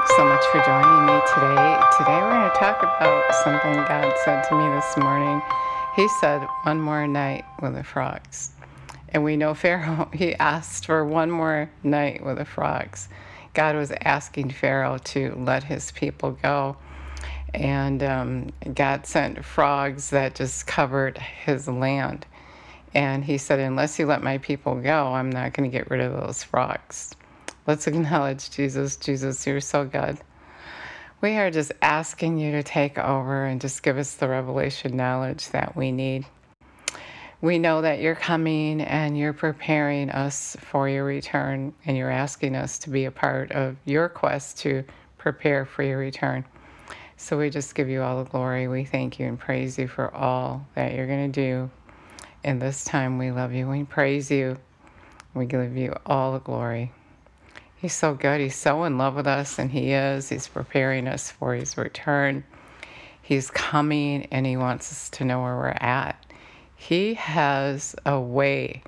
Thanks so much for joining me today. Today we're going to talk about something God said to me this morning. He said, One more night with the frogs. And we know Pharaoh, he asked for one more night with the frogs. God was asking Pharaoh to let his people go. And um, God sent frogs that just covered his land. And he said, Unless you let my people go, I'm not going to get rid of those frogs. Let's acknowledge Jesus. Jesus, you're so good. We are just asking you to take over and just give us the revelation knowledge that we need. We know that you're coming and you're preparing us for your return, and you're asking us to be a part of your quest to prepare for your return. So we just give you all the glory. We thank you and praise you for all that you're going to do. In this time, we love you. We praise you. We give you all the glory. He's so good. He's so in love with us, and He is. He's preparing us for His return. He's coming, and He wants us to know where we're at. He has a way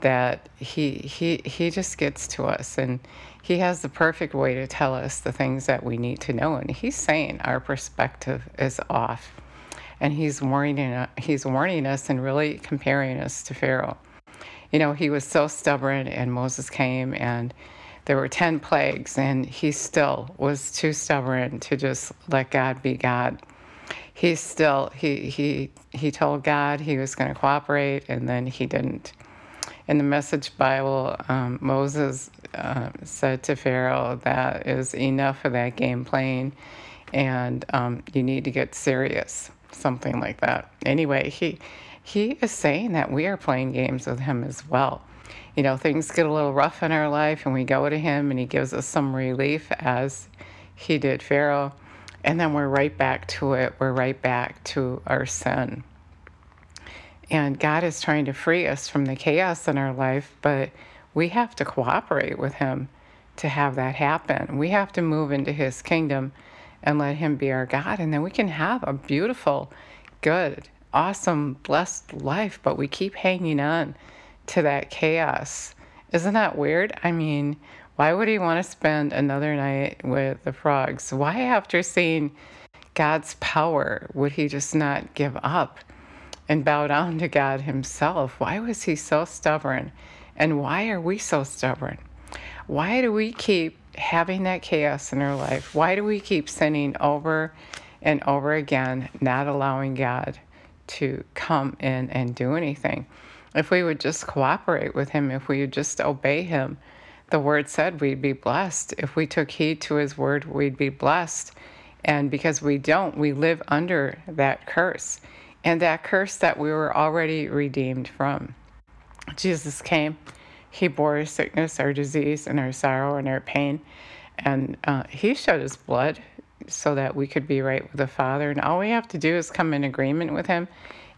that he he he just gets to us and he has the perfect way to tell us the things that we need to know and he's saying our perspective is off and he's warning he's warning us and really comparing us to Pharaoh. You know, he was so stubborn and Moses came and there were 10 plagues, and he still was too stubborn to just let God be God. He still, he, he, he told God he was going to cooperate, and then he didn't. In the Message Bible, um, Moses uh, said to Pharaoh, That is enough of that game playing, and um, you need to get serious, something like that. Anyway, he, he is saying that we are playing games with him as well you know, things get a little rough in our life and we go to Him and He gives us some relief as He did Pharaoh. And then we're right back to it. We're right back to our sin. And God is trying to free us from the chaos in our life, but we have to cooperate with Him to have that happen. We have to move into His kingdom and let Him be our God. And then we can have a beautiful, good, awesome, blessed life, but we keep hanging on to that chaos. Isn't that weird? I mean, why would he want to spend another night with the frogs? Why, after seeing God's power, would he just not give up and bow down to God himself? Why was he so stubborn? And why are we so stubborn? Why do we keep having that chaos in our life? Why do we keep sinning over and over again, not allowing God to come in and do anything? If we would just cooperate with Him, if we would just obey Him, the Word said we'd be blessed. If we took heed to His Word, we'd be blessed. And because we don't, we live under that curse. And that curse that we were already redeemed from. Jesus came, He bore our sickness, our disease, and our sorrow and our pain. And uh, He shed His blood so that we could be right with the Father. And all we have to do is come in agreement with Him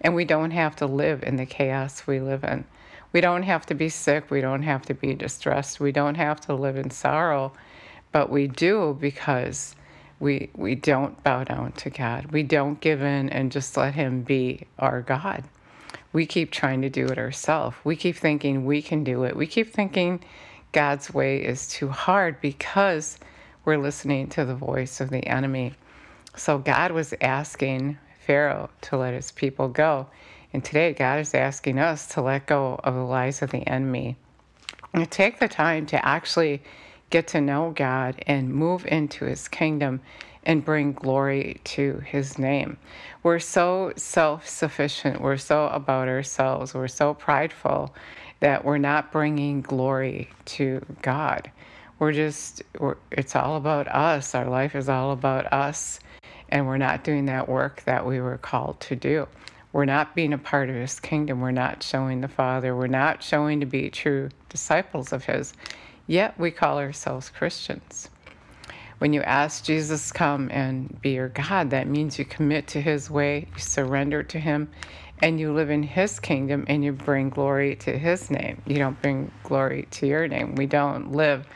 and we don't have to live in the chaos we live in. We don't have to be sick. We don't have to be distressed. We don't have to live in sorrow. But we do because we, we don't bow down to God. We don't give in and just let Him be our God. We keep trying to do it ourselves. We keep thinking we can do it. We keep thinking God's way is too hard because we're listening to the voice of the enemy. So God was asking Pharaoh to let his people go. And today, God is asking us to let go of the lies of the enemy and take the time to actually get to know God and move into his kingdom and bring glory to his name. We're so self sufficient, we're so about ourselves, we're so prideful that we're not bringing glory to God. We're just, we're, it's all about us. Our life is all about us and we're not doing that work that we were called to do. We're not being a part of His kingdom. We're not showing the Father. We're not showing to be true disciples of His. Yet we call ourselves Christians. When you ask Jesus, come and be your God, that means you commit to His way, you surrender to Him, and you live in His kingdom and you bring glory to His name. You don't bring glory to your name. We don't live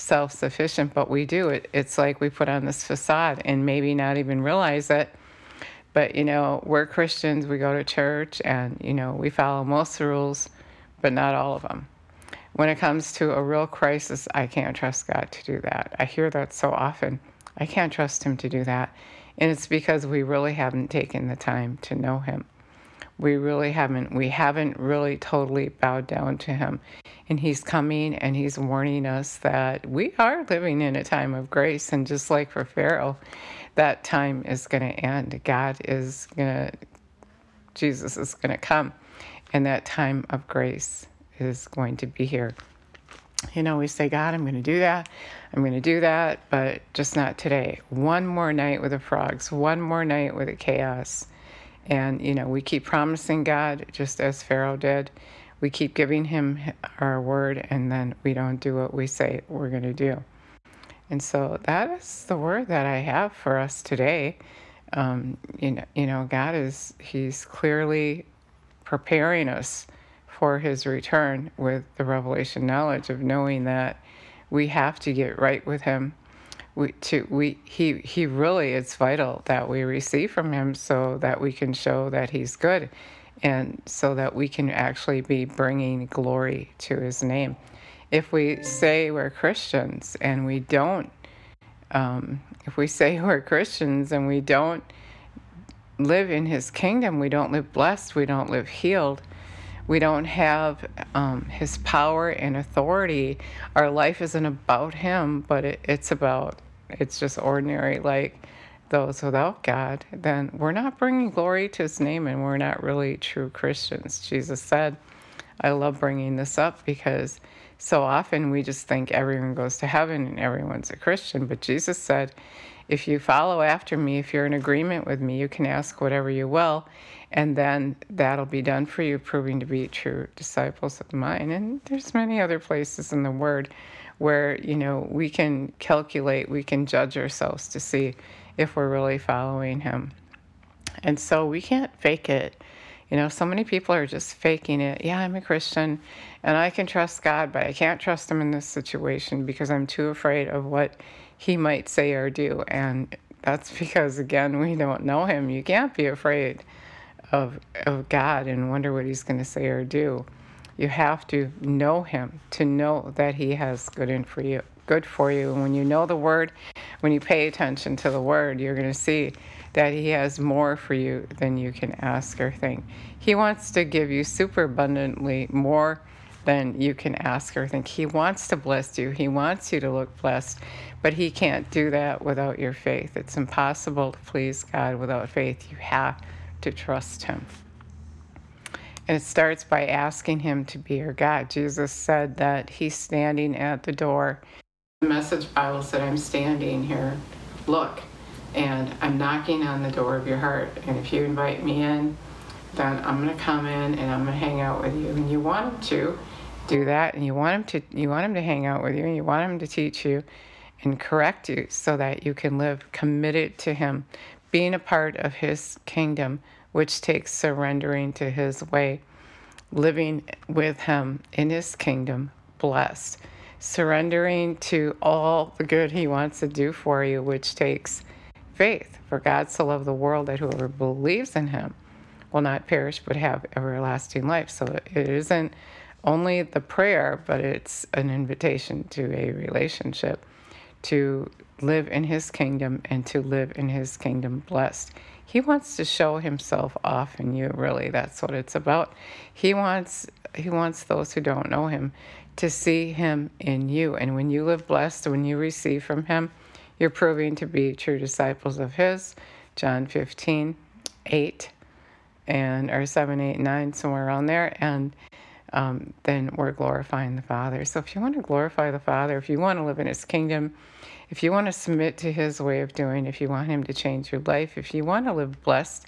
self sufficient, but we do. It, it's like we put on this facade and maybe not even realize it. But, you know, we're Christians, we go to church, and, you know, we follow most the rules, but not all of them. When it comes to a real crisis, I can't trust God to do that. I hear that so often. I can't trust him to do that. And it's because we really haven't taken the time to know him. We really haven't. We haven't really totally bowed down to him. And he's coming and he's warning us that we are living in a time of grace. And just like for Pharaoh, that time is going to end. God is going to, Jesus is going to come. And that time of grace is going to be here. You know, we say, God, I'm going to do that. I'm going to do that, but just not today. One more night with the frogs, one more night with the chaos. And, you know, we keep promising God, just as Pharaoh did. We keep giving him our word, and then we don't do what we say we're going to do. And so that is the word that I have for us today. Um, you know, you know, God is He's clearly preparing us for his return with the revelation knowledge of knowing that we have to get right with him. We, to, we, he, he really, it's vital that we receive from him so that we can show that he's good and so that we can actually be bringing glory to his name. If we say we're Christians and we don't, um, if we say we're Christians and we don't live in his kingdom, we don't live blessed, we don't live healed, we don't have um, his power and authority. Our life isn't about him, but it, it's about, it's just ordinary, like those without God. Then we're not bringing glory to his name and we're not really true Christians. Jesus said, I love bringing this up because so often we just think everyone goes to heaven and everyone's a Christian. But Jesus said, if you follow after me, if you're in agreement with me, you can ask whatever you will, and then that'll be done for you, proving to be true disciples of mine. And there's many other places in the Word where you know we can calculate, we can judge ourselves to see if we're really following Him. And so we can't fake it. You know, so many people are just faking it. Yeah, I'm a Christian and I can trust God, but I can't trust Him in this situation because I'm too afraid of what He might say or do. And that's because, again, we don't know Him. You can't be afraid of, of God and wonder what He's going to say or do. You have to know Him to know that He has good in for you, good for you. And when you know the Word, when you pay attention to the Word, you're going to see that He has more for you than you can ask or think. He wants to give you super abundantly more than you can ask or think. He wants to bless you, He wants you to look blessed, but He can't do that without your faith. It's impossible to please God without faith. You have to trust Him. And it starts by asking Him to be your God. Jesus said that He's standing at the door. The message Bible said, I'm standing here. Look and I'm knocking on the door of your heart. And if you invite me in, then I'm going to come in and I'm going to hang out with you. And you want him to do that, and you want him to you want him to hang out with you, and you want him to teach you and correct you so that you can live committed to him, being a part of his kingdom, which takes surrendering to his way, living with him in his kingdom, blessed, surrendering to all the good he wants to do for you, which takes faith. For God so loved the world that whoever believes in him will not perish but have everlasting life. So it isn't only the prayer, but it's an invitation to a relationship to live in his kingdom and to live in his kingdom blessed. He wants to show himself off in you, really. That's what it's about. He wants he wants those who don't know him to see him in you. And when you live blessed, when you receive from him, you're proving to be true disciples of His. John 15, 8, and or 7, 8, 9, somewhere around there. And um, then we're glorifying the Father. So if you want to glorify the Father, if you want to live in His kingdom, if you want to submit to His way of doing, if you want Him to change your life, if you want to live blessed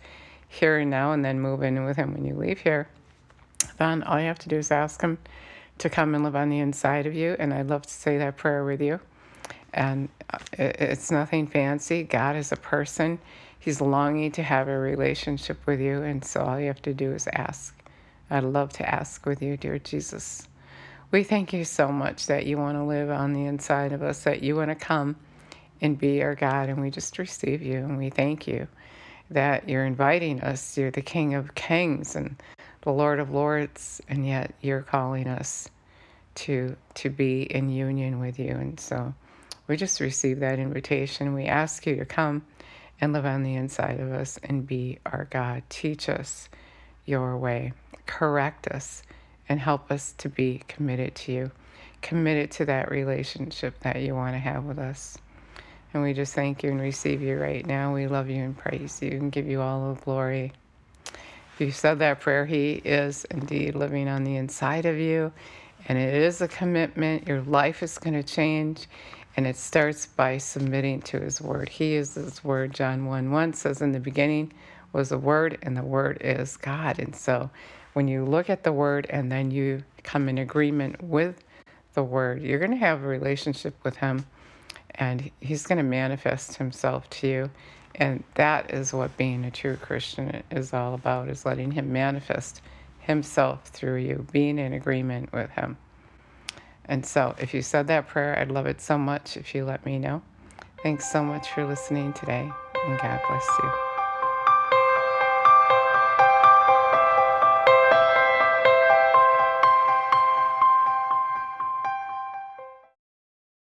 here and now and then move in with Him when you leave here, then all you have to do is ask Him to come and live on the inside of you. And I'd love to say that prayer with you. And uh, it's nothing fancy. God is a person. He's longing to have a relationship with you. And so all you have to do is ask. I'd love to ask with you, dear Jesus. We thank you so much that you want to live on the inside of us, that you want to come and be our God. And we just receive you. And we thank you that you're inviting us. You're the King of Kings and the Lord of Lords. And yet you're calling us to, to be in union with you. And so we just receive that invitation. We ask you to come and live on the inside of us and be our God. Teach us your way, correct us, and help us to be committed to you, committed to that relationship that you want to have with us. And we just thank you and receive you right now. We love you and praise you and give you all the glory. If you said that prayer, He is indeed living on the inside of you. And it is a commitment. Your life is going to change. And it starts by submitting to His Word. He is His Word. John 1 1 says, In the beginning was the Word, and the Word is God. And so when you look at the Word and then you come in agreement with the Word, you're going to have a relationship with Him and He's going to manifest Himself to you. And that is what being a true Christian is all about, is letting Him manifest Himself through you, being in agreement with Him. And so, if you said that prayer, I'd love it so much if you let me know. Thanks so much for listening today, and God bless you.